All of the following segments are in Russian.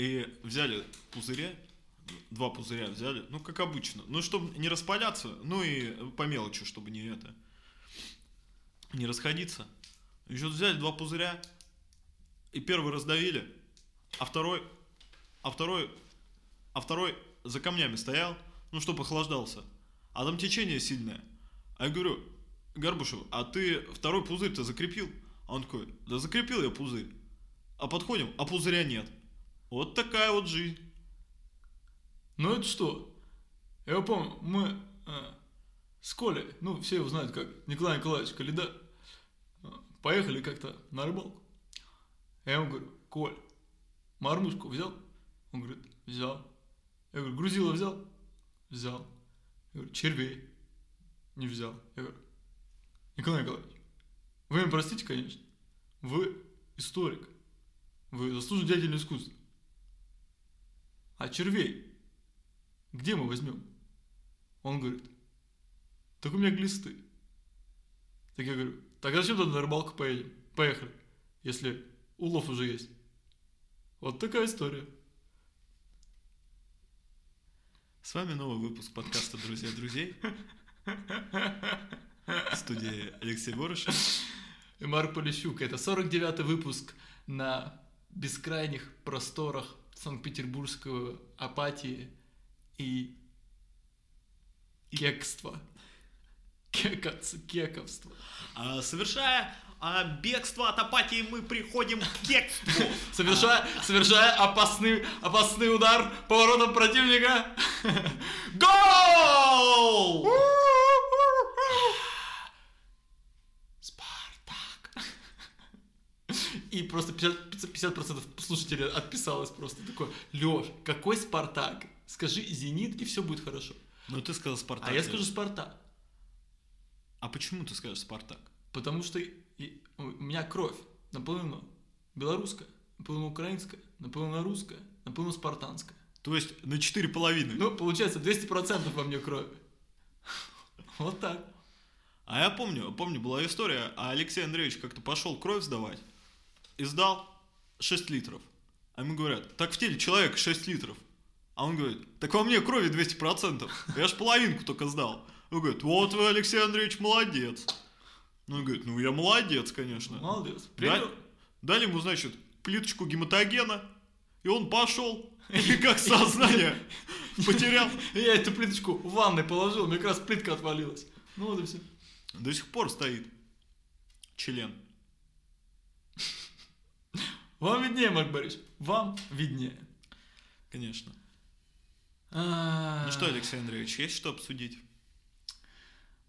И взяли пузыря, два пузыря взяли, ну, как обычно. Ну, чтобы не распаляться, ну и по мелочи, чтобы не это, не расходиться. Еще взяли два пузыря, и первый раздавили, а второй, а второй, а второй за камнями стоял, ну, чтобы охлаждался. А там течение сильное. А я говорю, Горбушев, а ты второй пузырь-то закрепил? А он такой, да закрепил я пузырь. А подходим, а пузыря нет. Вот такая вот жизнь. Ну это что? Я помню, мы э, с Колей, ну все его знают как Николай Николаевич Калида, э, поехали как-то на рыбалку. Я ему говорю, Коль, мормышку взял? Он говорит, взял. Я говорю, грузила взял? Взял. Я говорю, червей? Не взял. Я говорю, Николай Николаевич, вы меня простите, конечно, вы историк, вы заслуженный деятель искусства. А червей где мы возьмем? Он говорит, так у меня глисты. Так я говорю, так зачем тогда на рыбалку поедем? Поехали, если улов уже есть. Вот такая история. С вами новый выпуск подкаста «Друзья друзей». В студии Алексей Ворошин. И Марк Полищук. Это 49-й выпуск на бескрайних просторах Санкт-Петербургского апатии и кекство. Кекаться, кековство. А, совершая а, бегство от апатии, мы приходим к кекству. Совершая, совершая опасный, опасный удар поворотом противника. Гол! Спартак. И просто 50%, 50 слушателей отписалось просто такое. Лёш, какой Спартак? Скажи «Зенит», и все будет хорошо. Ну, ты сказал «Спартак». А я скажу «Спартак». А почему ты скажешь «Спартак»? Потому что у меня кровь наполовину белорусская, наполовину украинская, наполовину русская, наполовину спартанская. То есть на четыре половины? Ну, получается, 200% во мне крови. Вот так. А я помню, помню, была история, а Алексей Андреевич как-то пошел кровь сдавать и сдал 6 литров. А ему говорят, так в теле человека 6 литров. А он говорит, так во мне крови 200%, я ж половинку только сдал. Он говорит, вот вы, Алексей Андреевич, молодец. Ну, он говорит, ну я молодец, конечно. Молодец. Дали, дали ему, значит, плиточку гематогена, и он пошел, и как сознание потерял. Я эту плиточку в ванной положил, мне как раз плитка отвалилась. Ну вот и все. До сих пор стоит член. Вам виднее, Марк Борисович, вам виднее. Конечно. Ну что, Алексей Андреевич, есть что обсудить?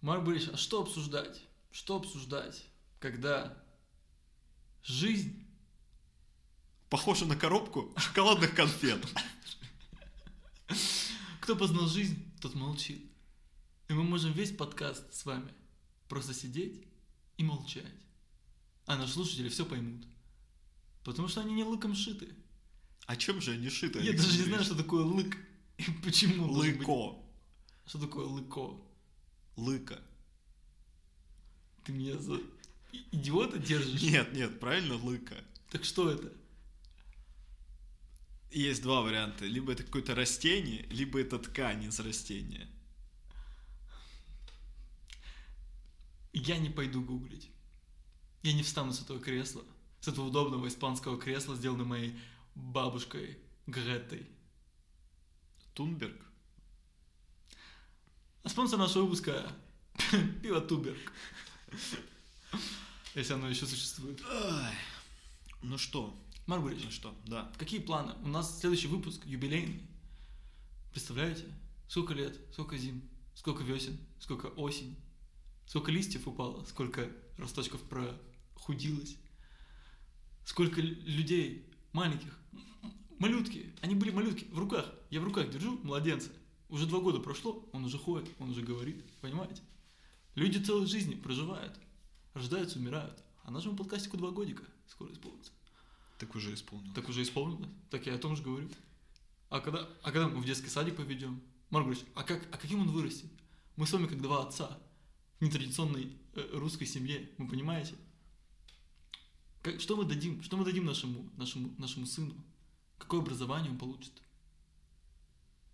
Марк Борисович, а что обсуждать? Что обсуждать, когда жизнь... Похожа на коробку шоколадных конфет. Кто познал жизнь, тот молчит. И мы можем весь подкаст с вами просто сидеть и молчать. А наши слушатели все поймут. Потому что они не лыком шиты. А чем же они шиты? Я даже не знаю, что такое лык. Почему? Лыко. Что такое лыко? Лыка. Ты меня за идиота держишь? Нет, нет, правильно лыка. Так что это? Есть два варианта. Либо это какое-то растение, либо это ткань из растения. Я не пойду гуглить. Я не встану с этого кресла. С этого удобного испанского кресла, сделанного моей бабушкой Гретой. Тунберг? А спонсор нашего выпуска пиво Туберг. Если оно еще существует. Ну что? Марк Борисович, ну что? Да. Какие планы? У нас следующий выпуск юбилейный. Представляете? Сколько лет, сколько зим, сколько весен, сколько осень, сколько листьев упало, сколько росточков прохудилось, сколько людей маленьких Малютки, они были малютки, в руках. Я в руках держу младенца. Уже два года прошло, он уже ходит, он уже говорит, понимаете? Люди целой жизни проживают, рождаются, умирают. А нашему подкастику два годика скоро исполнится. Так уже исполнилось. Так уже исполнилось. Так я о том же говорю. А когда, а когда мы в детский садик поведем? Марк говорит, а, как, а каким он вырастет? Мы с вами как два отца в нетрадиционной э, русской семье, вы понимаете? Как, что мы дадим, что мы дадим нашему, нашему, нашему сыну? какое образование он получит.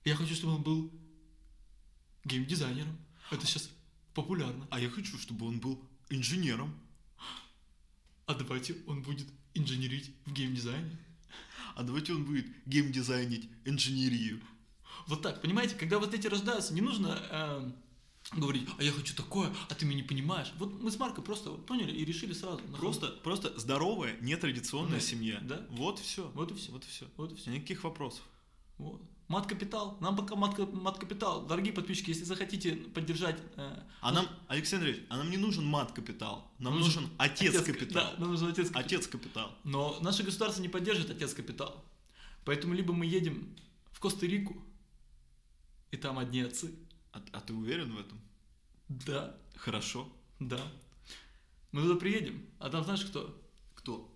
Я хочу, чтобы он был геймдизайнером. Это сейчас популярно. А я хочу, чтобы он был инженером. А давайте он будет инженерить в геймдизайне. А давайте он будет геймдизайнить инженерию. Вот так, понимаете, когда вот эти рождаются, не нужно э, говорить, а я хочу такое, а ты меня не понимаешь. Вот мы с Маркой просто вот поняли и решили сразу. на Просто, просто здоровая, нетрадиционная Да. семья. Да. Вот все. Вот и всё. Вот и все. Вот и все. Никаких вопросов. Вот. Мат-капитал. Нам пока мат- мат-капитал. Дорогие подписчики, если захотите поддержать... э, А нам, Алексей Андреевич, а нам не нужен мат-капитал. Нам Нам нужен нужен отец-капитал. Да, нам нужен отец-капитал. Отец-капитал. Но наше государство не поддерживает отец-капитал. Поэтому либо мы едем в Коста-Рику, и там одни отцы. А, а ты уверен в этом? Да, Хорошо. да. Мы туда приедем, а там знаешь кто? Кто?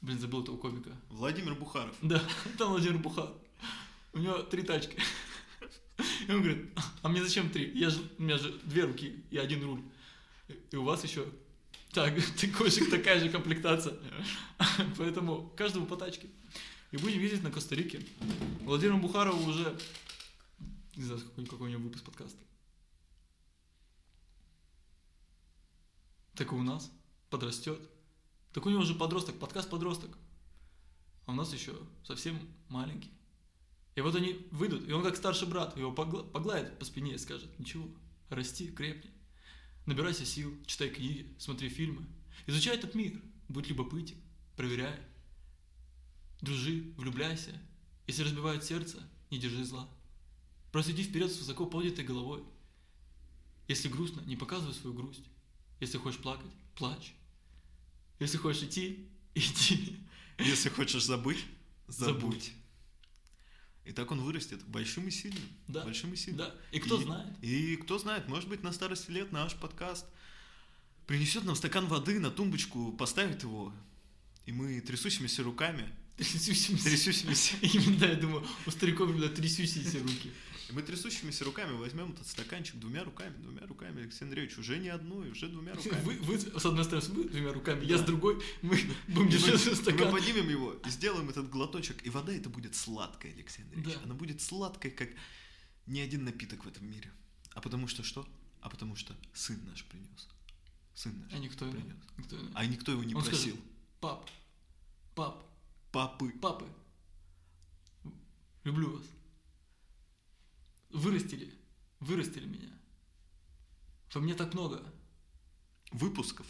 Блин, забыл этого комика. Владимир Бухаров. Да, там Владимир Бухар. У него три тачки. И он говорит, а мне зачем три? Я же, у меня же две руки и один руль. И у вас еще так, такой же, такая же комплектация. Поэтому каждому по тачке. И будем ездить на Коста-Рике. Владимиру Бухарову уже... Не знаю, какой, какой у него выпуск подкаста. Так и у нас. Подрастет. Так у него уже подросток, подкаст подросток. А у нас еще совсем маленький. И вот они выйдут, и он как старший брат, его погла- погладит по спине и скажет, ничего, расти, крепни. Набирайся сил, читай книги, смотри фильмы. Изучай этот мир, будь любопытен, проверяй. Дружи, влюбляйся. Если разбивает сердце, не держи зла. Просто иди вперед с высоко поднятой головой. Если грустно, не показывай свою грусть. Если хочешь плакать, плачь. Если хочешь идти, иди. Если хочешь забыть, забудь. Забудь. И так он вырастет большим и сильным. Да. Большим и сильным. Да. И кто И- знает? И кто знает, может быть, на старости лет наш подкаст принесет нам стакан воды на тумбочку, поставит его, и мы трясущимися руками, Трясущимся. трясущимися, Именно, я думаю, у стариков именно трясущиеся руки. и мы трясущимися руками возьмем этот стаканчик двумя руками, двумя руками, Алексей Андреевич, уже не одной, уже двумя руками. Вы, вы с одной стороны, вы двумя руками, я Да. с другой, мы будем держать мы, и мы стакан. поднимем его, и сделаем этот глоточек, и вода это будет сладкая, Алексей Андреевич. Да. Она будет сладкой, как ни один напиток в этом мире. А потому что что? А потому что сын наш принес. Сын наш А никто принес. Никто иной. А никто его не Он просил. скажет, Пап, пап, Папы. папы, люблю вас. Вырастили, вырастили меня. Во мне так много. Выпусков.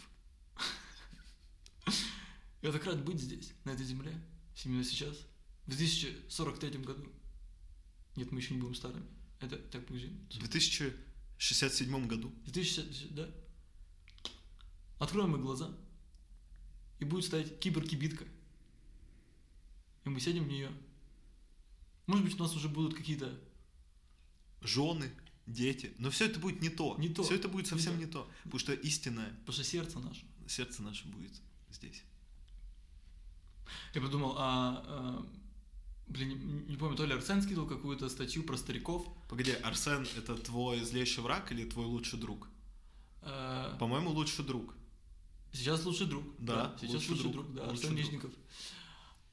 Я так рад быть здесь, на этой земле, именно сейчас, в 2043 году. Нет, мы еще не будем старыми. Это так будем. В 2067 году. 2060, да. Откроем мы глаза, и будет стоять киберкибитка. И мы сядем в нее. Может быть, у нас уже будут какие-то... Жены, дети. Но все это будет не то. Не то. Все это будет Не совсем то. не то. Потому что истинное Потому что сердце наше. сердце наше будет здесь. Я подумал, а... а, блин, не, не помню, то ли Арсен скидывал какую-то статью про стариков. Погоди, Арсен это твой злейший враг или твой лучший друг? А, По-моему, лучший друг. Сейчас лучший друг. Да, сейчас лучший лучший, друг, друг. Да, лучший Арсен друг. Нижников.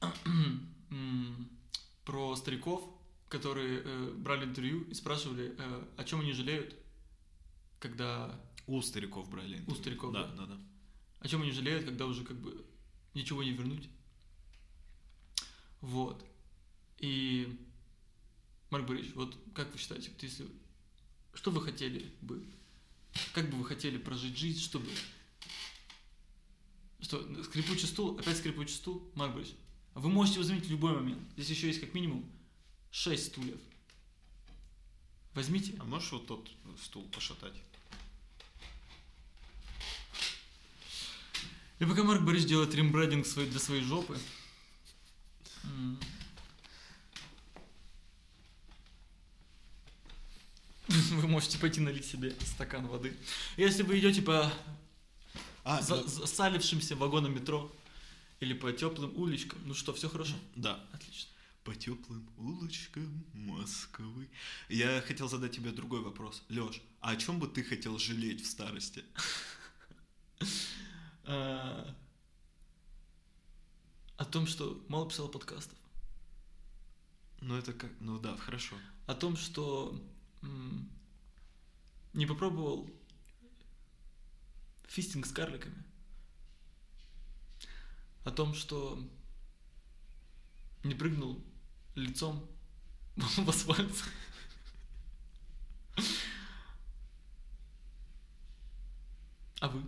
Про стариков, которые э, брали интервью и спрашивали, э, о чем они жалеют, когда У стариков брали. интервью. стариков, да. да. Да, да. О чем они жалеют, когда уже как бы ничего не вернуть. Вот. И, Марк Борисович, вот как вы считаете, вот если... Что вы хотели бы? Как бы вы хотели прожить жизнь, чтобы... Что, скрипучий стул? Опять скрипучий стул? Марк Борисович, вы можете его заменить в любой момент. Здесь еще есть как минимум 6 стульев. Возьмите. А можешь вот тот стул пошатать? И пока Марк Борис делает рембрендинг для своей жопы. Вы можете пойти налить себе стакан воды. Если вы идете по А, за- да. засалившимся вагонам метро или по теплым уличкам, ну что, все хорошо? да. Отлично. По теплым улочкам Москвы. Я хотел задать тебе другой вопрос. Лёш, а о чем бы ты хотел жалеть в старости? А, О том, что мало писал подкастов. Ну это как, ну да, хорошо. О том, что м, не попробовал фистинг с карликами. О том, что не прыгнул лицом в асфальт. А вы?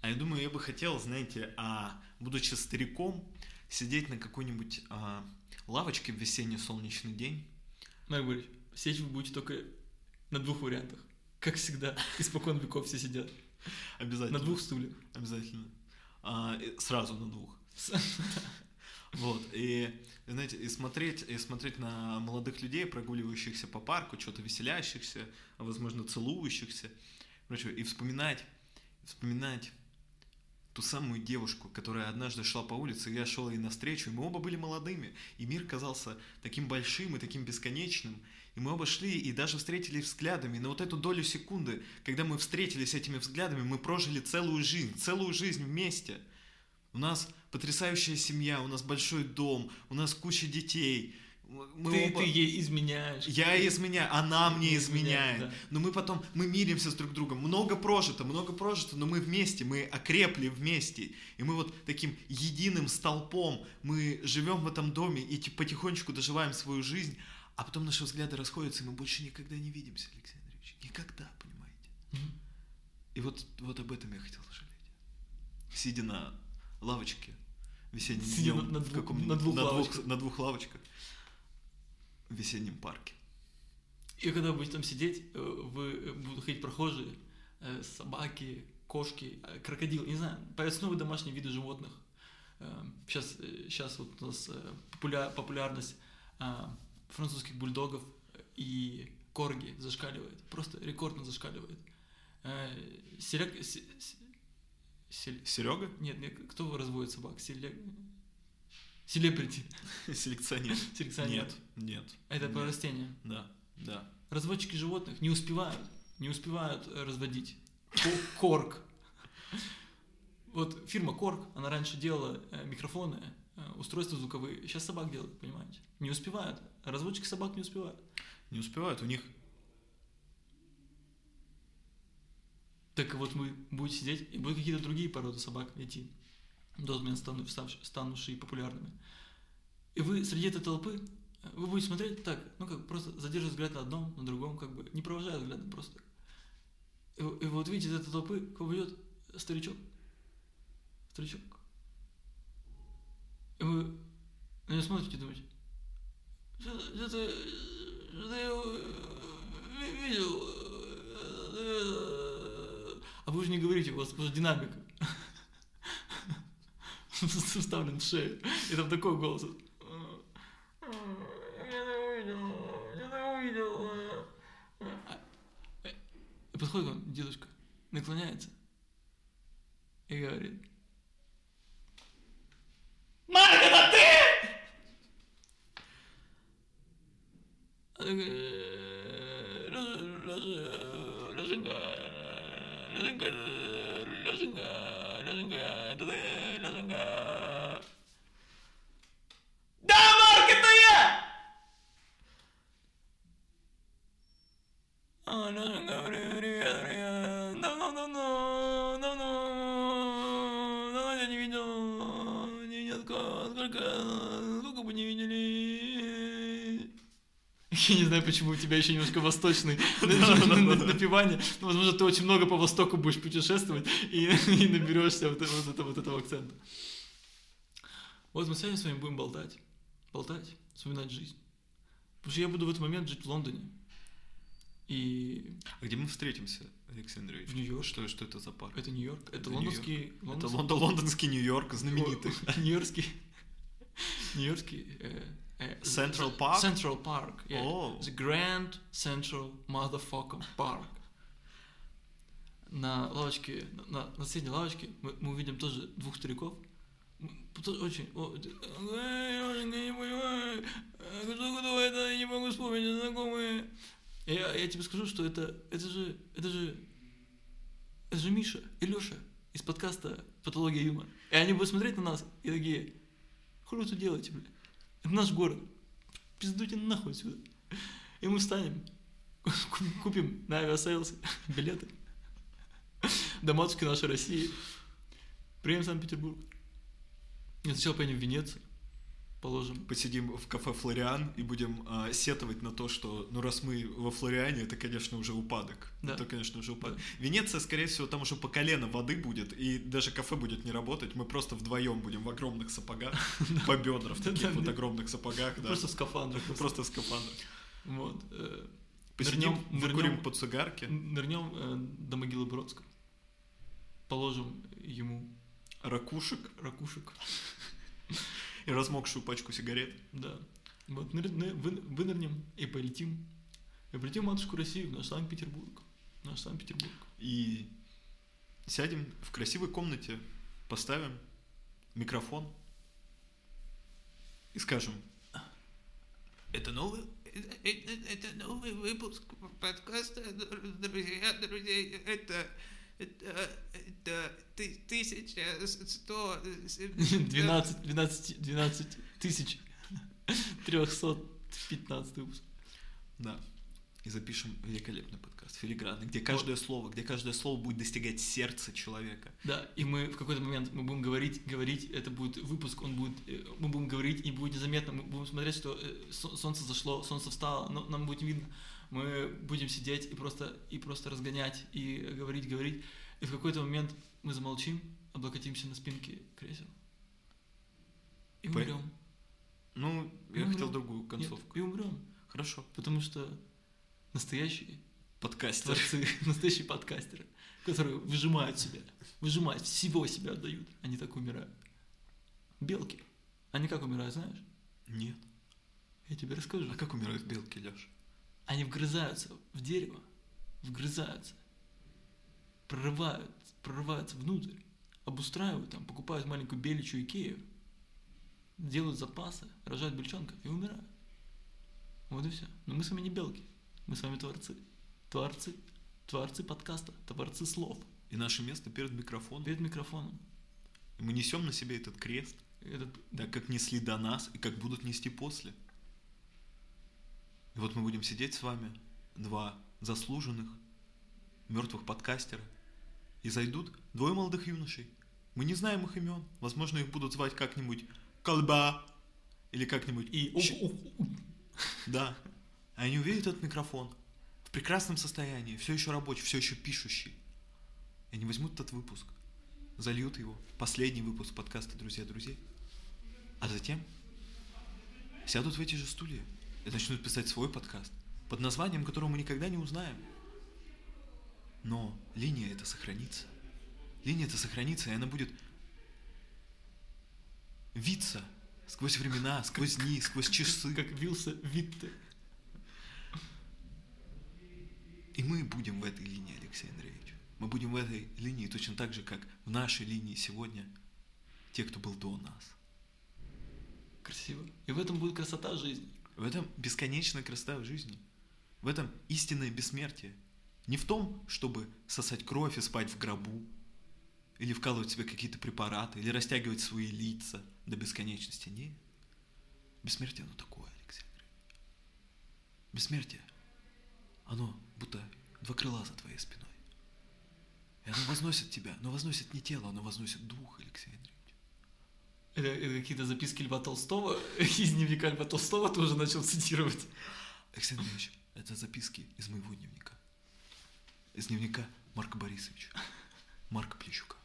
А я думаю, я бы хотел, знаете, а, будучи стариком, сидеть на какой-нибудь а, лавочке в весенний солнечный день. Марк Борисович, сидеть вы будете только на двух вариантах. Как всегда, испокон веков все сидят. Обязательно. На двух стульях. Обязательно. А, сразу на двух. Вот, и, знаете, и смотреть, и смотреть на молодых людей, прогуливающихся по парку, что-то веселящихся, а возможно, целующихся, прочее, и вспоминать, вспоминать ту самую девушку, которая однажды шла по улице, я шел ей навстречу, и мы оба были молодыми, и мир казался таким большим и таким бесконечным, и мы оба шли и даже встретились взглядами, но вот эту долю секунды, когда мы встретились этими взглядами, мы прожили целую жизнь, целую жизнь вместе. У нас потрясающая семья, у нас большой дом, у нас куча детей. Мы ты, оба- ты ей изменяешь. Я ей изменяю, она мне Не изменяет. изменяет, да. Но мы потом, мы миримся с друг другом. Много прожито, много прожито, но мы вместе, мы окрепли вместе. И мы вот таким единым столпом, мы живем в этом доме и ти- потихонечку доживаем свою жизнь, а потом наши взгляды расходятся, и мы больше никогда не видимся, Алексей Андреевич. Никогда, понимаете? Мгм. И вот, вот об этом я хотел жалеть. Сидя на лавочке весенним Сидя днем на в двух- каком-нибудь- на двух на лавочках. на двух лавочках в весеннем парке. И когда будете там сидеть, э, вы э, будут ходить прохожие, э, собаки, кошки, крокодилы, не знаю, появятся новые домашние виды животных. Сейчас, сейчас вот у нас популя- популярность французских бульдогов и корги зашкаливает, просто рекордно зашкаливает. Селек- се- се- сель- Серега? Нет, нет, кто разводит собак? Селе... Селебрити. Селекционер. Селекционер. Нет, нет. Это нет. растениям. Да, да. Разводчики животных не успевают, не успевают э, разводить. Ко- Корг. Вот фирма Корг, она раньше делала э, микрофоны, э, устройства звуковые. Сейчас собак делают, понимаете? Не успевают. Разводчики собак не успевают. Не успевают, у них Так вот мы будете сидеть, и будут какие-то другие породы собак идти, стану- ставшие- станувшие популярными. И вы среди этой толпы, э, вы будете смотреть так, ну как, просто задерживать взгляд на одном, на другом, как бы, не провожая взглядом просто. И, и вот видите из этой толпы, к вам идет старичок. Старичок. И вы на него смотрите и думаете, что что-то, что-то я э, ви- видел. э, А вы же не говорите, у вас просто динамика. Вставлен в шею. И там такой голос. Я не увидел, я не увидел. И подходит вам дедушка, наклоняется и говорит. Марк, это ты? Она говорит, «Э, Лёша, Лёша, Лёшенька, Лёшенька, Лёшенька, Лёшенька, это ты, Лёшенька?» Да, Марк, это я! А, Лёшенька, привет, привет, привет. Давно, давно, давно, давно я не видел, не видел, сколько, сколько, бы не видели. Я не знаю, почему у тебя еще немножко восточный напевание. Ну, Возможно, ты очень много по Востоку будешь путешествовать и, наберешься вот этого акцента. Вот мы сегодня с вами будем болтать. Болтать, вспоминать жизнь. Потому что я буду в этот момент жить в Лондоне. И А где мы встретимся, Алексей Андреевич? В Нью-Йорке. Что, что это за парк? это Нью-Йорк. Это, Это лондонский... Это лондонский- Лондон, лондонский Нью-Йорк, знаменитый. Нью-Йоркский... Нью-Йоркский... э, э, Central Park? Central Park, yeah. О. The Grand Central Motherfucking Park. На лавочке, на, на соседней лавочке мы, мы увидим тоже двух стариков. Очень... о, э, «Эй, Лёшенька, не понимаю, кто, кто это, я не могу вспомнить, это знакомые. Я, я тебе скажу, что это, это же, это же, это же Миша и Леша из подкаста «Патология юмора». И они будут смотреть на нас и такие, хуй вы тут делаете, бля? Это наш город. Пиздуйте нахуй отсюда. И мы встанем, купим на Aviasales билеты до матушки нашей России. Приедем в Санкт-Петербург. И сначала поедем в Венецию. Положим. Посидим в кафе Флориан и будем а, сетовать на то, что, ну, раз мы во Флориане, это, конечно, уже упадок. Да. Это, конечно, уже упадок. Венеция, скорее всего, там уже по колено воды будет, и даже кафе будет не работать. Мы просто вдвоем будем в огромных сапогах, по бедра в таких Да, вот да. огромных сапогах, да. Просто в скафандрах. Просто в скафандрах. Вот. э, Посидим, выкурим нырнем- по цигарке, Нырнем э, до могилы Бродского. Положим ему ракушек ракушек. и размокшую пачку сигарет. Да. Вот ныр- ныр- вы- вынырнем и полетим. И полетим в матушку Россию, в наш Санкт-Петербург. Наш Санкт-Петербург. И сядем в красивой комнате, поставим микрофон и скажем, это новый, это, это- это новый выпуск подкаста, друзья, друзья, это, 1100... 12, 12, 12 тысяч 315 выпуск. Да. И запишем великолепный подкаст, филигранный, где каждое слово, где каждое слово будет достигать сердца человека. Да, и мы в какой-то момент мы будем говорить, говорить, это будет выпуск, он будет, э, мы будем говорить, и будет незаметно, мы будем смотреть, что э, со- солнце зашло, солнце встало, но нам будет видно. Мы будем сидеть и просто, и просто разгонять, и говорить, говорить, и в какой-то момент мы замолчим, облокотимся на спинки кресел. И По- умрем. Ну, я Ну, хотел другую Нет, концовку. и умрем. Хорошо. Потому что настоящие Подкастер. творцы, настоящие подкастеры, которые выжимают себя, выжимают, всего себя отдают, они так умирают. Белки. Они как умирают, знаешь? Нет. Я тебе расскажу. А как умирают белки, Леш? Они вгрызаются в дерево, вгрызаются, прорывают, прорываются внутрь, обустраивают там, покупают маленькую беличью Икею, делают запасы, рожают бельчонка и умирают. Вот и все. Но мы с вами не белки, мы с вами творцы. Творцы, творцы подкаста, творцы слов. И наше место перед микрофоном. Перед микрофоном. И мы несем на себе этот крест, Этот, так как несли до нас и как будут нести после. И вот мы будем сидеть с вами, два заслуженных, мертвых подкастера, и зайдут двое молодых юношей. Мы не знаем их имен. Возможно, их будут звать как-нибудь Колба или как-нибудь и Да. А они увидят этот микрофон в прекрасном состоянии, все еще рабочий, все еще пишущий. И они возьмут этот выпуск, зальют его, последний выпуск подкаста «Друзья друзей», а затем сядут в эти же стулья и начнут писать свой подкаст под названием, которого мы никогда не узнаем. Но линия эта сохранится. Линия эта сохранится, и она будет виться сквозь времена, сквозь дни, сквозь часы. как вился Витте. И мы будем в этой линии, Алексей Андреевич. Мы будем в этой линии точно так же, как в нашей линии сегодня те, кто был до нас. Красиво. И в этом будет красота жизни. В этом бесконечная красота в жизни. В этом истинное бессмертие. Не в том, чтобы сосать кровь и спать в гробу, или вкалывать себе какие-то препараты, или растягивать свои лица до бесконечности. Нет. Бессмертие оно такое, Алексей. Бессмертие, оно будто два крыла за твоей спиной. И оно возносит тебя, но возносит не тело, оно возносит дух, Алексей. Это, это какие-то записки Льва Толстого, из дневника Льва Толстого тоже начал цитировать. Алексей Андреевич, это записки из моего дневника. Из дневника Марка Борисовича. Марка Плещука.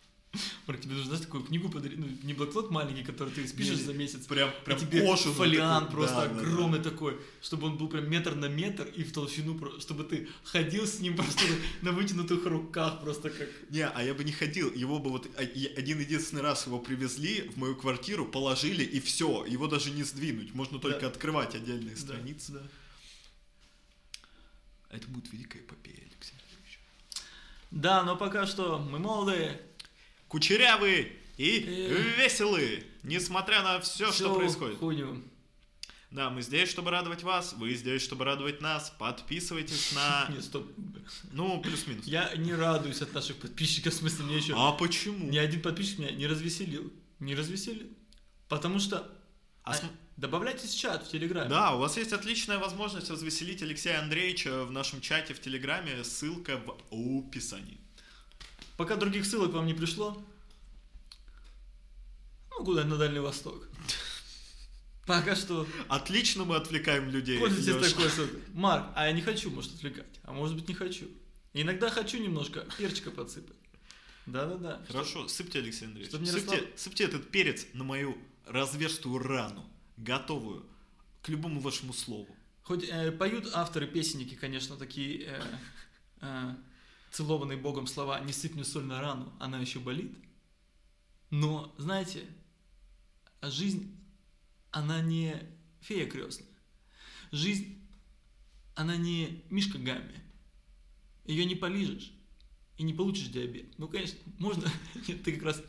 Марк, тебе нужно, знаешь, такую книгу подарить, ну, не блокнот маленький, который ты спишешь за месяц, Прям, и тебе фолиант просто огромный такой, чтобы он был прям метр на метр и в толщину, чтобы ты ходил с ним просто на вытянутых руках, просто как... Не, а я бы не ходил. Его бы вот и- один единственный раз его привезли в мою квартиру, положили и все. Его даже не сдвинуть. Можно только Да. открывать отдельные Да, страницы. да. А это будет великая эпопея, Алексей. Да, но пока что мы молодые, Кучерявые и Э. веселые, несмотря на все, что происходит. хуйню. Да, мы здесь, чтобы радовать вас, вы здесь, чтобы радовать нас. Подписывайтесь на... Нет, стоп. Ну, плюс-минус. Я не радуюсь от наших подписчиков, в смысле, мне еще... А почему? Ни один подписчик меня не развеселил. Не развеселил. Потому что... А а, см- Добавляйтесь в чат в Телеграме. Да, у вас есть отличная возможность развеселить Алексея Андреевича в нашем чате в Телеграме. Ссылка в описании. Пока других ссылок вам не пришло, ну, куда на Дальний Восток. Пока что Отлично мы отвлекаем людей. пользуйтесь такой ссылкой. Марк, а я не хочу, может, отвлекать. А может быть, не хочу. Иногда хочу немножко перчика подсыпать. Да-да-да. Хорошо, сыпьте, Алексей Андреевич. Чтоб не сыпьте, расслаб- сыпьте этот перец на мою разверстую рану, готовую к любому вашему слову. Хоть э, поют авторы песенники, конечно, такие э, э, целованные Богом слова «Не сыпь мне соль на рану, она еще болит». Но, знаете, жизнь, она не фея крестная. Жизнь, она не Мишка Гамми. Ее не полижешь и не получишь диабет. Ну, конечно, можно... Нет, ты как раз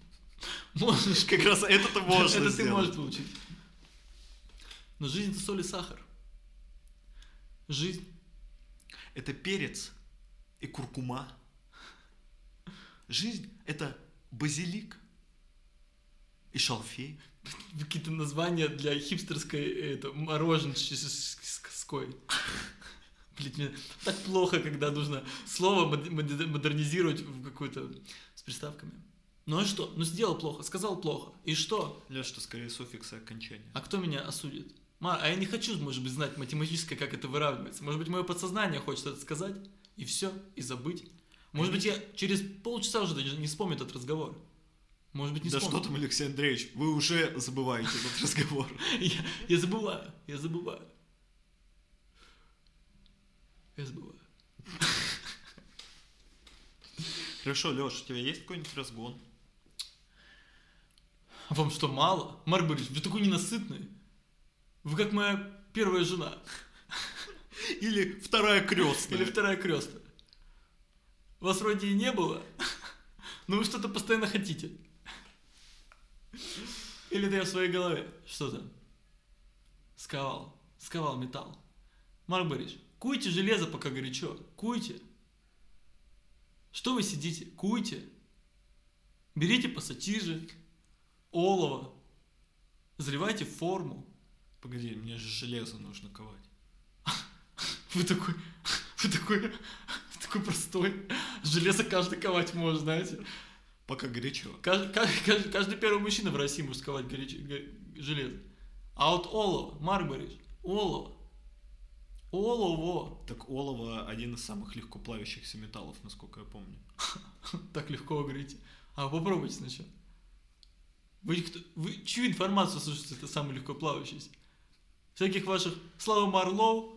можешь Как раз это-то можно это ты можешь получить. Но жизнь это соль и сахар. Жизнь Это перец и куркума. Жизнь – это базилик и шалфей. какие-то названия для хипстерской это, мороженской. Блин, так плохо, когда нужно слово мод- мод- модернизировать в какую-то с приставками. Ну а что? Ну сделал плохо, сказал плохо. И что? Леш, что скорее суффиксы окончания. А кто меня осудит? Ма, а я не хочу, может быть, знать математически, как это выравнивается. Может быть, мое подсознание хочет это сказать, и все, и забыть. Может быть, я через полчаса уже даже не вспомню этот разговор. Может быть, не да вспомню. что там, Алексей Андреевич, вы уже забываете этот разговор. Я, я забываю, я забываю. Я забываю. Хорошо, Леш, у тебя есть какой-нибудь разгон? А вам что, мало? Марк Борисович, вы такой ненасытный. Вы как моя первая жена. Или вторая крестная? Или вторая крестная. Вас вроде и не было, но вы что-то постоянно хотите. Или я в своей голове что-то сковал, сковал металл. Марк Борисович, куйте железо, пока горячо. Куйте. Что вы сидите? Куйте. Берите пассатижи, олово, заливайте форму. Погоди, мне же железо нужно ковать. Вы такой, вы такой, вы такой простой. Железо каждый ковать может, знаете. Пока горячо. Каждый, каждый, каждый первый мужчина в России может ковать горяче, го- железо. А вот олово, Борисович, олово. Олово. Так олово один из самых легко плавящихся металлов, насколько я помню. Так легко вы говорите. А попробуйте сначала. Вы, кто- вы чью информацию слушаете, это самый легко плавающийся? Всяких ваших Слава Марлоу?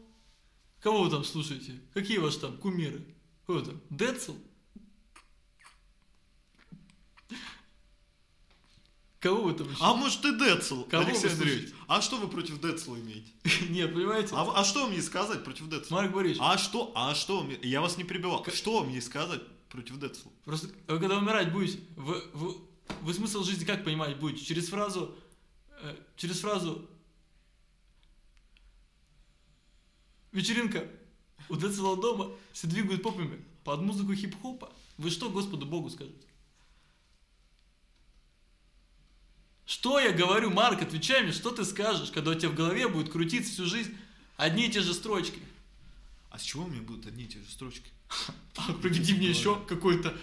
Кого вы там слушаете? Какие ваши там кумиры? Кто там? Децл? Кого вы там еще? А может и Децл, Кого Алексей вы Андреевич? слушаете? А что вы против Децла имеете? Нет, понимаете? А, а что мне сказать против Децла? Марк Борисович, А что? А что? мне- Я вас не перебивал. Что мне сказать против Децла? Просто вы когда умирать будете, вы, вы, вы смысл жизни как понимать будете? Через фразу, э, через фразу вечеринка у Децела дома все двигают попами под музыку хип-хопа. Вы что Господу Богу скажете? Что я говорю, Марк, отвечай мне, что ты скажешь, когда у тебя в голове будет крутиться всю жизнь одни и те же строчки? А с чего у меня будут одни и те же строчки? Приведи мне еще какой-то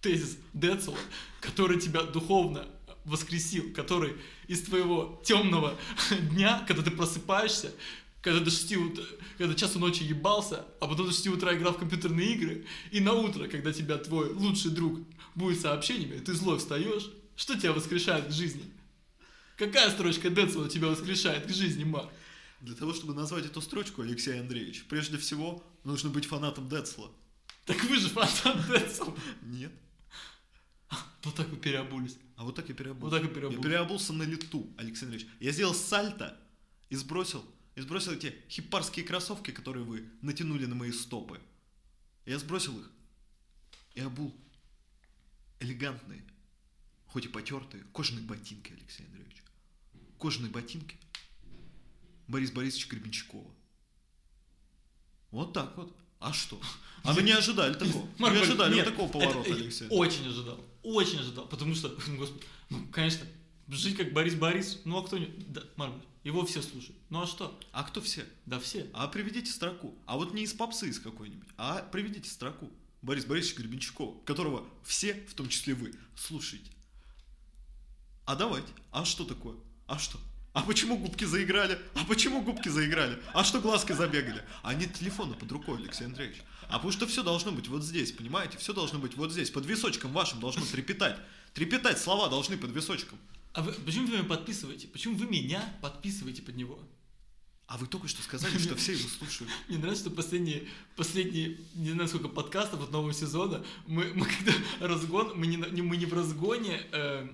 тезис Децела, который тебя духовно воскресил, который из твоего темного дня, когда ты просыпаешься, когда до 6 утра, когда часу ночи ебался, а потом до 6 утра играл в компьютерные игры, и на утро, когда тебя твой лучший друг будет сообщениями, ты злой встаешь, что тебя воскрешает к жизни? Какая строчка Децела тебя воскрешает к жизни, Марк? Для того, чтобы назвать эту строчку, Алексей Андреевич, прежде всего, нужно быть фанатом Децла. Так вы же фанат Децела. Нет. Вот так вы переобулись. А вот так я переобулся. Вот так и Я переобулся. переобулся на лету, Алексей Андреевич. Я сделал сальто и сбросил, и сбросил эти хипарские кроссовки, которые вы натянули на мои стопы. Я сбросил их и обул элегантные, хоть и потертые, кожаные ботинки, Алексей Андреевич. Кожаные ботинки Борис Борисовича Гребенщикова. Вот так вот. А что? А вы не ожидали такого? Марк не Борисович, ожидали нет, вот такого поворота, это- Алексей? Очень ожидал. Очень ожидал. Потому что, ну, господи, ну, конечно, жить как Борис Борис, ну а кто не... Да, Марк его все слушают. Ну а что? А кто все? Да все. А приведите строку. А вот не из попсы из какой-нибудь, а приведите строку. Борис Борисович Гребенщикова, которого все, в том числе вы, слушаете. А давайте. А что такое? А что? А почему губки заиграли? А почему губки заиграли? А что глазки забегали? А нет телефона под рукой, Алексей Андреевич. А потому что все должно быть вот здесь, понимаете? Все должно быть вот здесь. Под височком вашим должно трепетать. Трепетать слова должны под височком. А вы, почему вы меня подписываете? Почему вы меня подписываете под него? А вы только что сказали, что все его слушают. Мне нравится, что последние, последние, не знаю сколько подкастов от нового сезона, мы, мы когда разгон, мы не, мы не в разгоне, э,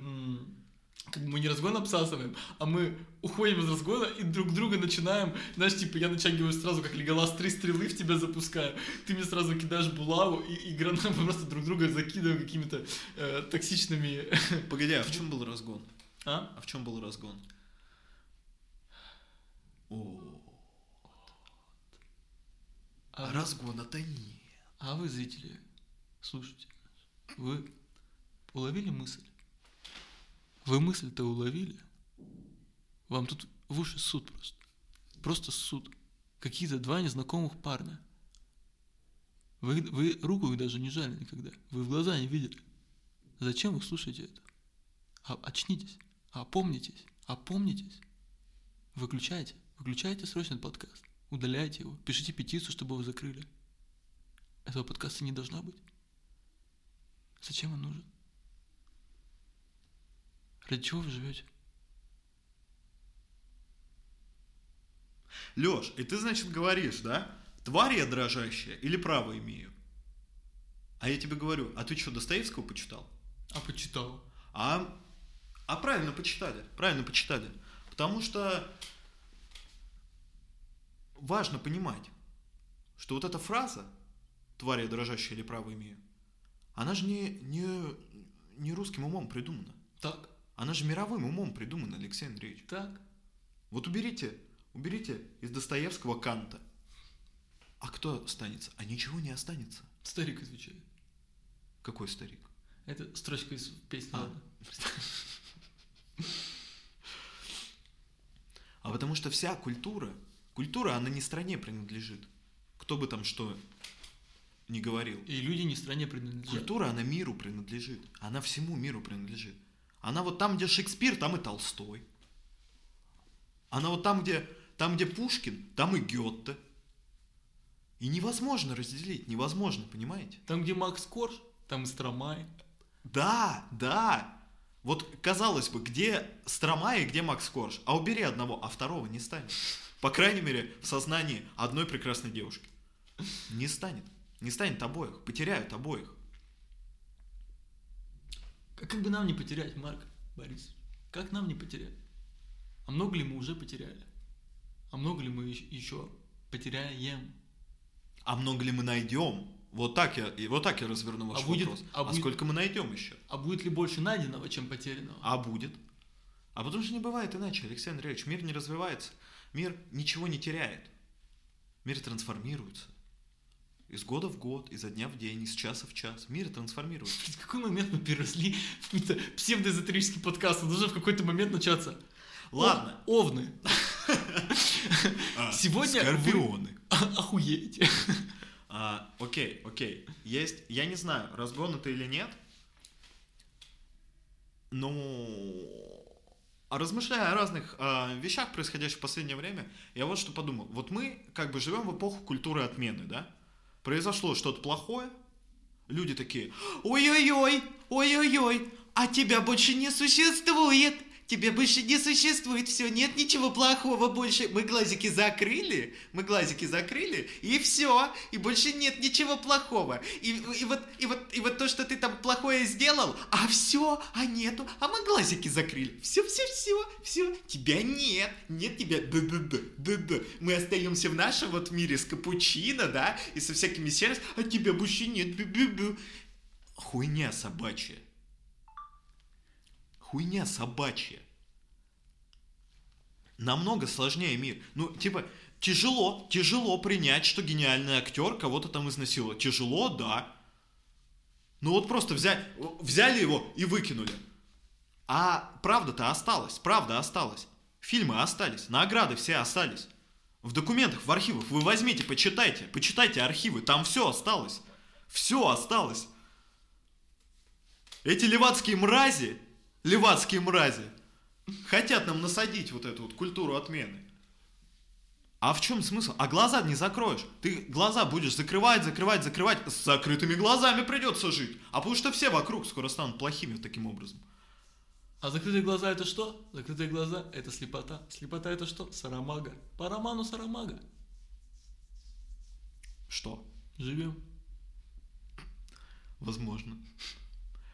как бы мы не разгон обсасываем, а мы уходим из разгона и друг друга начинаем, знаешь, типа я натягиваю сразу, как Леголас, три стрелы в тебя запускаю, ты мне сразу кидаешь булаву и, и гранату, мы просто друг друга закидываем какими-то э, токсичными... Погоди, а в чем был разгон? А? А в чем был разгон? О, А, а разгона-то нет. а вы, зрители, слушайте, вы уловили мысль? Вы мысль-то уловили? Вам тут в уши суд просто. Просто суд. Какие-то два незнакомых парня. Вы, вы руку их даже не жали никогда. Вы в глаза не видели. Зачем вы слушаете это? А, очнитесь. Опомнитесь. Опомнитесь. Выключайте. Выключайте срочно этот подкаст. Удаляйте его. Пишите петицию, чтобы его закрыли. Этого подкаста не должно быть. Зачем он нужен? Ради чего вы живете? Леш, и ты, значит, говоришь, да? Тварь я дрожащая или право имею? А я тебе говорю, а ты что, Достоевского почитал? А почитал. А, а правильно почитали, правильно почитали. Потому что важно понимать, что вот эта фраза «тварь я дрожащая или право имею», она же не, не, не русским умом придумана. Так, Она же мировым умом придумана, Алексей Андреевич. так. Вот уберите, уберите из Достоевского Канта. А кто останется? А ничего не останется. Старик отвечает. Какой старик? Это строчка из песни. А. А потому что вся культура, культура, она не стране принадлежит. Кто бы там что ни говорил. И люди не стране принадлежат. Культура, она миру принадлежит. Она всему миру принадлежит. Она вот там, где Шекспир, там и Толстой. Она вот там, где, там, где Пушкин, там и Гетте. И невозможно разделить, невозможно, понимаете? Там, где Макс Корж, там и Стромай. Да, да. Вот казалось бы, где Стромай и где Макс Корж? А убери одного, а второго не станет. По крайней мере, в сознании одной прекрасной девушки. Не станет. Не станет обоих. Потеряют обоих. Как, как бы нам не потерять, Марк Борис? Как нам не потерять? А много ли мы уже потеряли? А много ли мы ещ- еще потеряем? А много ли мы найдем? Вот так я, и вот так я разверну ваш А будет- вопрос. а А, будет- сколько мы найдем еще? А будет ли больше найденного, чем потерянного? А будет? А потому что не бывает иначе, Алексей Андреевич. Мир не развивается. Мир ничего не теряет. Мир трансформируется. Из года в год, изо дня в день, из часа в час. Мир трансформируется. В какой момент мы переросли в какой-то псевдоэзотерический подкаст? Он должен в какой-то момент начаться. Ладно. О- овны. А, Сегодня Скорпионы. Охуеете. А, окей, окей. Есть, я не знаю, разгон это или нет, но а размышляя о разных а, вещах, происходящих в последнее время, я вот что подумал. Вот мы как бы живем в эпоху культуры отмены, да? Произошло что-то плохое, люди такие, ой-ой-ой, ой-ой-ой, а тебя больше не существует. Тебя больше не существует, все, нет ничего плохого больше. Мы глазики закрыли, мы глазики закрыли, и все, и больше нет ничего плохого. И, и вот, и вот, и вот то, что ты там плохое сделал, а все, а нету, а мы глазики закрыли. Все, все, все, все, тебя нет, нет тебя, да-да-да, да-да. Мы остаемся в нашем вот мире с капучино, да, и со всякими сервисами, а тебя больше нет, бю-бю-бю. Хуйня собачья. Хуйня собачья. Намного сложнее мир. Ну, типа, тяжело, тяжело принять, что гениальный актер кого-то там изнасиловал. Тяжело, да. Ну вот просто взяли, взяли его и выкинули. А правда-то осталась, правда осталась. Фильмы остались, награды все остались. В документах, в архивах вы возьмите, почитайте, почитайте архивы, там все осталось. Все осталось. Эти левацкие мрази, левацкие мрази, хотят нам насадить вот эту вот культуру отмены. А в чем смысл? А глаза не закроешь. Ты глаза будешь закрывать, закрывать, закрывать. С закрытыми глазами придется жить. А потому что все вокруг скоро станут плохими таким образом. А закрытые глаза это что? Закрытые глаза это слепота. Слепота это что? Сарамага. По роману Сарамага. Что? Живем. Возможно.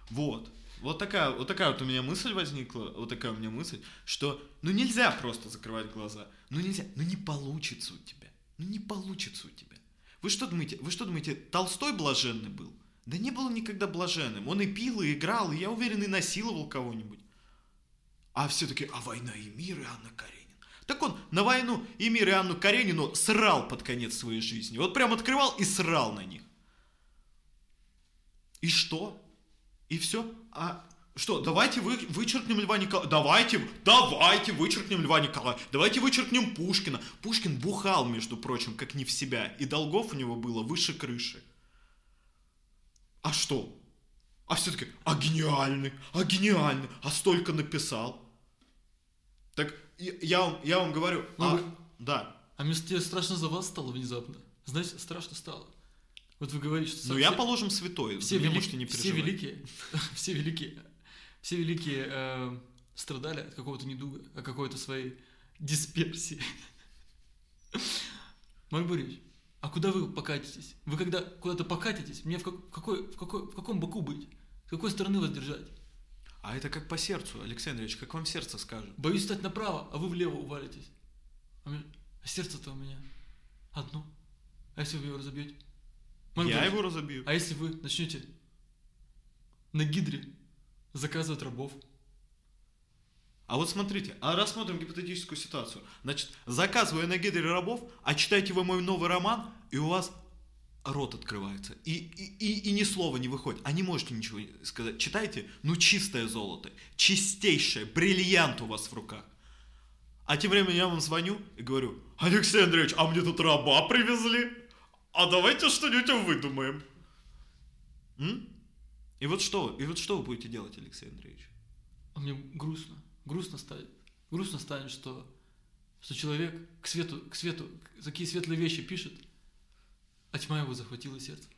Вот. Вот такая, вот такая вот у меня мысль возникла, вот такая у меня мысль, что ну нельзя просто закрывать глаза. Ну нельзя, ну не получится у тебя. Ну не получится у тебя. Вы что думаете, вы что думаете, Толстой блаженный был? Да не был никогда блаженным. Он и пил, и играл, и, я уверен, и насиловал кого-нибудь. А все-таки, а война и мир, и Анна Каренина. Так он на войну и мир, и Анну Каренину срал под конец своей жизни. Вот прям открывал и срал на них. И что? И все? А что, давайте вы, вычеркнем Льва Николаевича. Давайте, давайте вычеркнем Льва Николаевича. Давайте вычеркнем Пушкина. Пушкин бухал, между прочим, как не в себя. И долгов у него было выше крыши. А что? А все-таки, а гениальный, а гениальный, а столько написал. Так я вам, я вам говорю, Ну, а, вы- да. А мне страшно за вас стало внезапно. Знаете, страшно стало. Вот вы говорите, что Ну все- я положим святой. все, Мне вели- можете не все великие, все великие, все великие э, страдали от какого-то недуга, от какой-то своей дисперсии. Марк Борисович, а куда вы покатитесь? Вы когда куда-то покатитесь, мне в, как- в какой, в, какой, в каком боку быть? С какой стороны вас держать? А это как по сердцу, Алексей Андреевич, как вам сердце скажет. Боюсь стать направо, а вы влево увалитесь. А, мне- а сердце-то у меня одно. А если вы его разобьете? Марк Я Борисович, его разобью. А если вы начнете на гидре заказывать рабов? А вот смотрите, а рассмотрим гипотетическую ситуацию. Значит, заказывая на Гидре рабов, а читаете вы мой новый роман, и у вас рот открывается. И, и, и, и ни слова не выходит. А не можете ничего сказать. Читайте, ну чистое золото, чистейшее, бриллиант у вас в руках. А тем временем я вам звоню и говорю, Алексей Андреевич, а мне тут раба привезли. А давайте что-нибудь выдумаем. М? И вот что, и вот что вы будете делать, Алексей Андреевич? А мне грустно. Грустно станет. Грустно станет, что, что человек к свету, к свету такие светлые вещи пишет, а тьма его захватила сердце.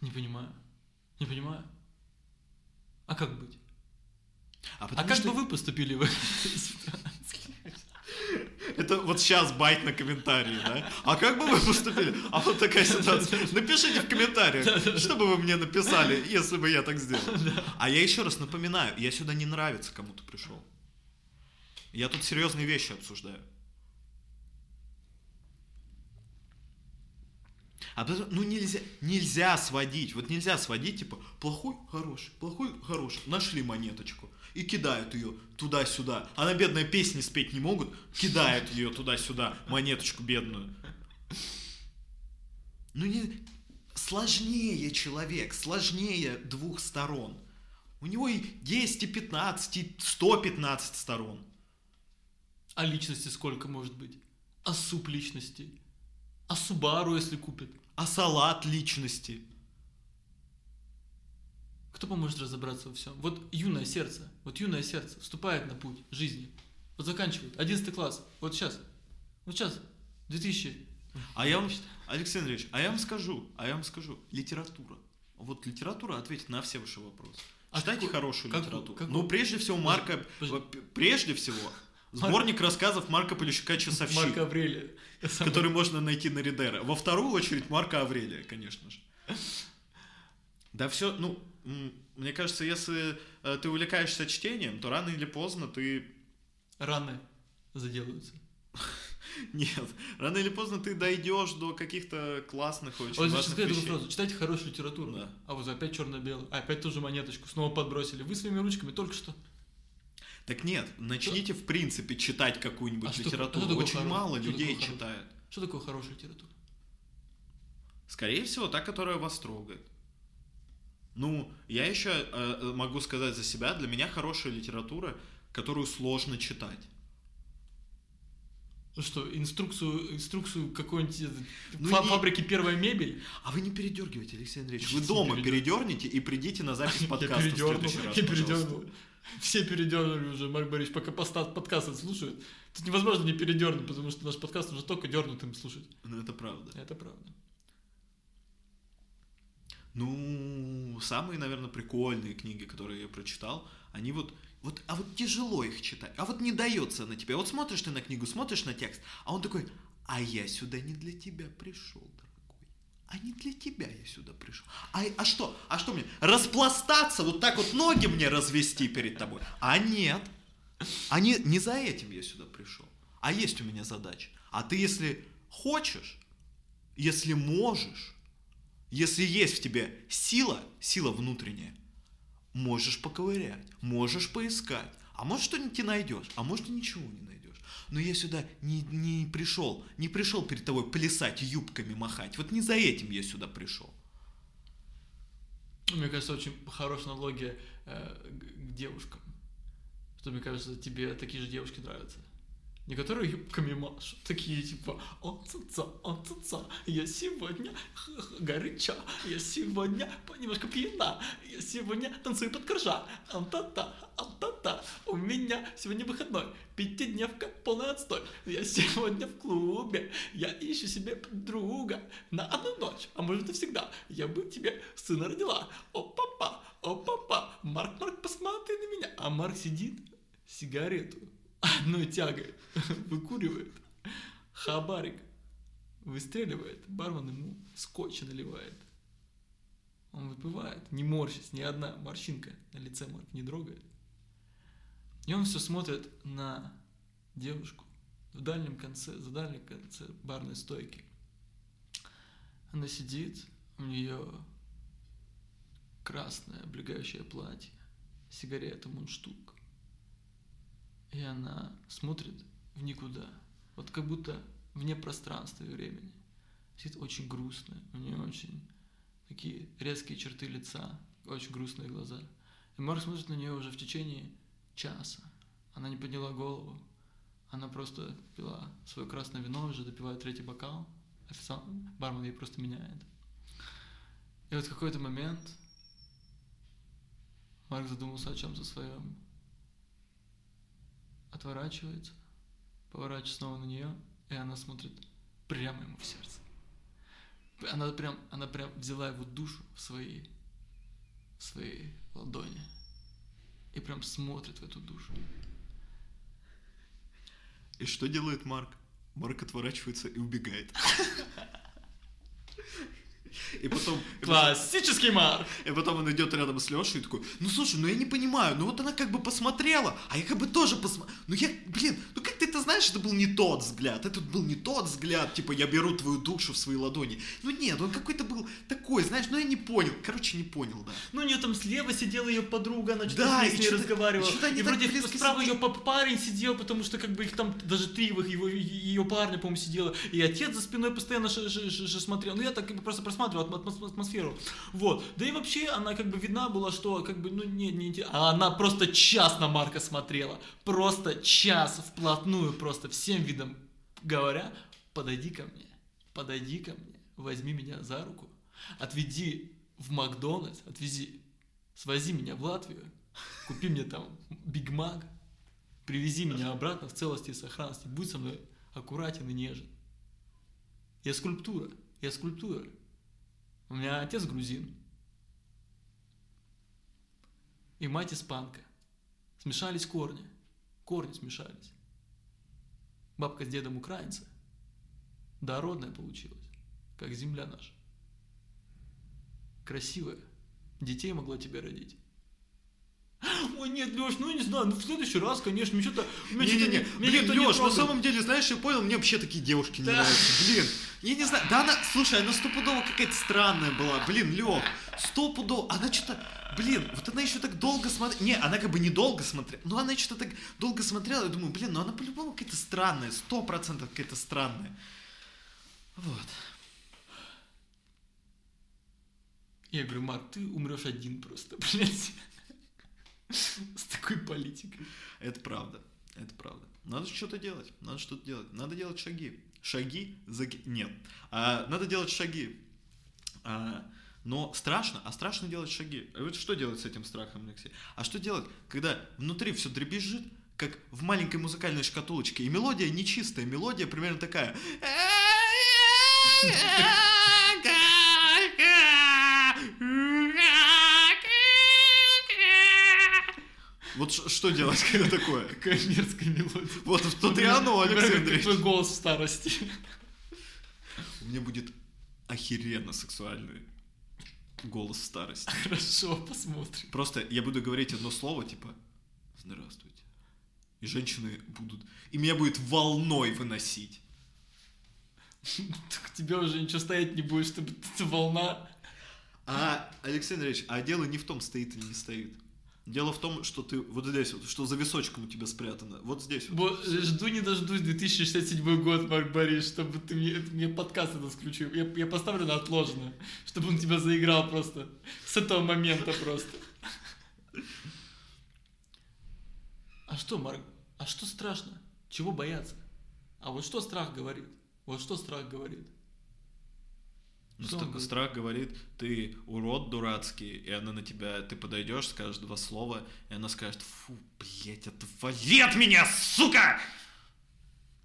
Не понимаю. Не понимаю. А как быть? А, А как бы вы поступили в Это вот сейчас байт на комментарии, да? А как бы вы поступили? А вот такая ситуация. Напишите в комментариях, что бы вы мне написали, если бы я так сделал. А я еще раз напоминаю, я сюда не нравится кому-то пришел. Я тут серьезные вещи обсуждаю. А потом, ну нельзя, нельзя сводить, вот нельзя сводить, типа, плохой, хороший, плохой, хороший, нашли монеточку и кидают ее туда-сюда. Она бедная песни спеть не могут, кидают ее туда-сюда, монеточку бедную. Ну не, сложнее человек, сложнее двух сторон. У него и 10, и 15, и 115 сторон. А личности сколько может быть? А суп личности? А Субару, если купит? А салат личности. Кто поможет разобраться во всем? Вот юное сердце, вот юное сердце вступает на путь жизни. Вот заканчивает, 11 класс, вот сейчас, вот сейчас, 2000. А я вам, Алексей Андреевич, а я вам скажу, а я вам скажу, литература. Вот литература ответит на все ваши вопросы. А Читайте какой- хорошую какой- литературу. какой- Ну, прежде всего, Марка, Подожди. прежде всего, сборник рассказов Марка Полищука «Часовщик», Марка Аврелия. который можно найти на Ридера. Во вторую очередь Марка Аврелия, конечно же. Да все, ну, мне кажется, если э, ты увлекаешься чтением, то рано или поздно ты... Раны заделаются. Нет, рано или поздно ты дойдешь до каких-то классных, очень Вот важных вещей. фразу. Читайте хорошую литературу. Да. А вот опять черно-белый. А опять ту же монеточку. Снова подбросили. Вы своими ручками только что. Так нет, начните в принципе читать какую-нибудь А что- литературу. что такое Очень хоро- мало что людей такое хоро- читают. Что такое хорошая литература? Скорее всего, та, которая вас трогает. Ну, я еще э, могу сказать за себя, для меня хорошая литература, которую сложно читать. Ну что, инструкцию, инструкцию какой-нибудь э, Ну фа- не- фабрики «Первая мебель»? А вы не передергивайте, Алексей Андреевич. Я Вы дома передер- передерните и придите на запись Я подкаста в следующий раз, я передернул. Все передернули уже, Марк Борисович, пока подкаст слушают. Тут невозможно не передернуть, потому что наш подкаст уже только дернутым слушать. Ну, это правда. Это правда. Ну, самые, наверное, прикольные книги, которые я прочитал, они вот, вот, а вот тяжело их читать, а вот не дается на тебя. Вот смотришь ты на книгу, смотришь на текст, а он такой, а я сюда не для тебя пришел, дорогой. А не для тебя я сюда пришел. А, а что? А что мне? Распластаться, вот так вот ноги мне развести перед тобой? А нет. А не, не за этим я сюда пришел. А есть у меня задача. А ты, если хочешь, если можешь, если есть в тебе сила, сила внутренняя, можешь поковырять, можешь поискать, а может что-нибудь и найдешь, а может ничего не найдешь. Но я сюда не, не пришел, не пришел перед тобой плясать, юбками махать. Вот не за этим я сюда пришел. Мне кажется, очень хорошая аналогия э, к девушкам. Что, мне кажется, тебе такие же девушки нравятся. Не которые юбками машут, такие типа «О, ца о, ца я сегодня горяча, я сегодня немножко пьяна, я сегодня танцую под крыжа, ан-та-та, ан-та-та, у меня сегодня выходной, пятидневка, полный отстой, я сегодня в клубе, я ищу себе друга на одну ночь, а может и всегда, я бы тебе сына родила, о папа, о папа, Марк, Марк, посмотри на меня, а Марк сидит, сигарету одной тягой выкуривает, хабарик выстреливает, бармен ему скотча наливает. Он выпивает, не морщись, ни одна морщинка на лице Марк не дрогает. И он все смотрит на девушку в дальнем конце, за дальнем конце барной стойки. Она сидит, у нее красное облегающее платье, сигарета мундштук. И она смотрит в никуда, вот как будто вне пространства и времени. Сидит очень грустная, у нее очень такие резкие черты лица, очень грустные глаза. И Марк смотрит на нее уже в течение часа. Она не подняла голову, она просто пила свое красное вино, уже допивает третий бокал. Официант, бармен ей просто меняет. И вот в какой-то момент Марк задумался о чем-то своем. Отворачивается, поворачивается снова на нее, и она смотрит прямо ему в сердце. Она прям, она прям взяла его душу в свои, в свои ладони и прям смотрит в эту душу. И что делает Марк? Марк отворачивается и убегает. И потом, Классический Марк! и потом он идет рядом с Лешей и такой, ну слушай, ну я не понимаю, ну вот она как бы посмотрела, а я как бы тоже посмотрел. Ну я, блин, ну как ты это знаешь, это был не тот взгляд, это был не тот взгляд, типа я беру твою душу в свои ладони. Ну нет, он какой-то был такой, знаешь, ну я не понял, короче, не понял, да. Ну, у нее там слева сидела ее подруга, она что-то Да, с ней разговаривала. и И вроде справа сидели. ее парень сидел, потому что как бы их там даже три его, его, ее парня, по-моему, сидело. И отец за спиной постоянно ш- смотрел. Ну, я так бы просто просматривал атмо- атмос- атмосферу. Вот. Да и вообще она как бы видна была, что как бы, ну, не, не инте- А она просто час на Марка смотрела. Просто час вплотную, просто всем видом говоря, подойди ко мне, подойди ко мне, возьми меня за руку, отведи в Макдональдс, отвези, свози меня в Латвию, купи мне там Биг Мак, привези меня обратно в целости и сохранности, будь со мной аккуратен и нежен. Я скульптура, я скульптура. У меня отец грузин. И мать испанка. Смешались корни. Корни смешались. Бабка с дедом украинцы. Дородная получилась, как земля наша. Красивая. Детей могла тебе родить. Ой, нет, Леш, ну не знаю, ну в следующий раз, конечно, мне что-то... Не-не-не, блин, не Леш, на самом деле, знаешь, я понял, мне вообще такие девушки не Да. нравятся, блин. Я не знаю, да она, слушай, она стопудово какая-то странная была, блин, Лех. Сто пудов. Она что-то, блин, вот она еще так долго смотрела. Не, она как бы не долго смотрела, но она что-то так долго смотрела. Я думаю, блин, ну она по-любому какая-то странная, сто процентов какая-то странная. Вот. Я говорю, Марк, ты умрешь один просто, блядь. С такой политикой. Это правда. Это правда. Надо что-то делать. Надо что-то делать. Надо делать шаги. Шаги за... Нет. А, надо делать шаги. А, но страшно, а страшно делать шаги. А вот что делать с этим страхом, Алексей? А что делать, когда внутри все дребезжит, как в маленькой музыкальной шкатулочке, и мелодия нечистая, мелодия примерно такая. Вот что делать, когда такое? Какая мерзкая мелодия. Вот тут и оно, Алексей Андреевич. твой голос в старости. У меня будет охеренно сексуальный голос старости. Хорошо, посмотрим. Просто я буду говорить одно слово, типа «Здравствуйте». И женщины будут... И меня будет волной выносить. Так тебя уже ничего стоять не будет, чтобы эта волна... А, Алексей Андреевич, а дело не в том, стоит или не стоит. Дело в том, что ты вот здесь вот, что за височком у тебя спрятано. Вот здесь вот. Бо- жду не дождусь 2067 год, Марк Борис, чтобы ты мне, мне подкаст этот включил. Я, я поставлю на отложенное, чтобы он тебя заиграл просто. С этого момента просто. А что, Марк? А что страшно? Чего бояться? А вот что страх говорит? Вот что страх говорит? Ну, Что говорит? страх говорит, ты урод дурацкий, и она на тебя, ты подойдешь, скажешь два слова, и она скажет, фу, блядь, отвали от меня, сука!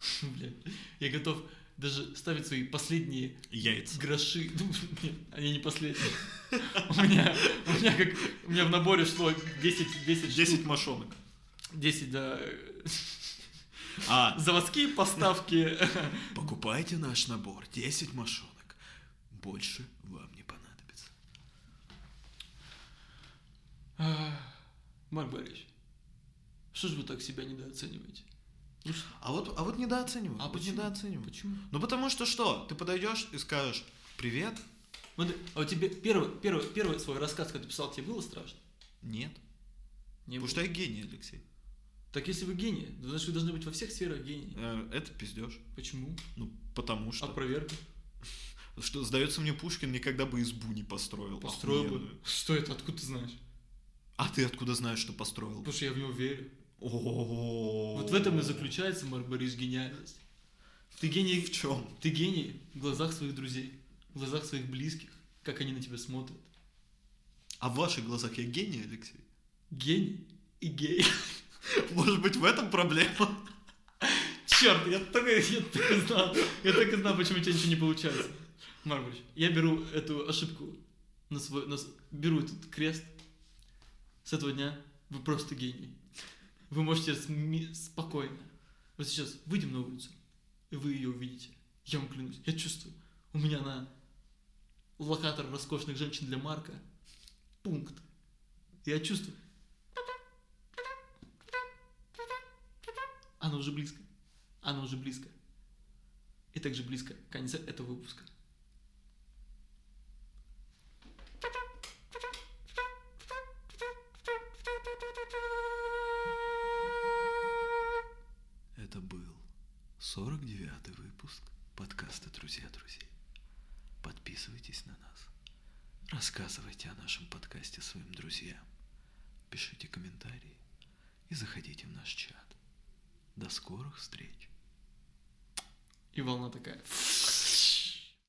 Блядь, я готов даже ставить свои последние Яйца. гроши. Ну, Нет, они не последние. У меня, у меня как, у меня в наборе шло 10, 10, 10 штук. мошонок. 10, да. А, Заводские поставки. покупайте наш набор, 10 мошонок. Больше вам не понадобится. А, Марк Борисович, что же вы так себя недооцениваете? Ну А вот, а вот недооцениваю. А вот почему? недооцениваю. Почему? Ну потому что что? Ты подойдешь и скажешь, привет? Вот, а вот тебе первый, первый, первый свой рассказ, когда ты писал, тебе было страшно? Нет. Не Потому было. что я гений, Алексей. Так если вы гений, то значит вы должны быть во всех сферах гений. Э, Это пиздешь. Почему? Ну, потому что. Опровергни. Что, сдается мне, Пушкин никогда бы избу не построил. Построил бы. Что это? Откуда ты знаешь? А ты откуда знаешь, что построил? Потому что я в него верю. О, Вот в этом и заключается, Марк Борис, гениальность. Ты гений, В чем? ты гений в глазах своих друзей, в глазах своих близких, как они на тебя смотрят. А в ваших глазах я гений, Алексей? Гений и гей. Может быть, в этом проблема? Черт, я так, я и знал. Я так и знал, почему у тебя ничего не получается. Марк Борисович, я беру эту ошибку на свой, на беру этот крест. С этого дня вы просто гений. Вы можете сми- спокойно. Вот сейчас выйдем на улицу, и вы ее увидите. Я вам клянусь, я чувствую. У меня на локатор роскошных женщин для Марка пункт. Я чувствую. Она уже близко. Она уже близко. И также близко конец этого выпуска. 49-й выпуск подкаста «Друзья друзей». Подписывайтесь на нас. Рассказывайте о нашем подкасте своим друзьям. Пишите комментарии и заходите в наш чат. До скорых встреч. И волна такая.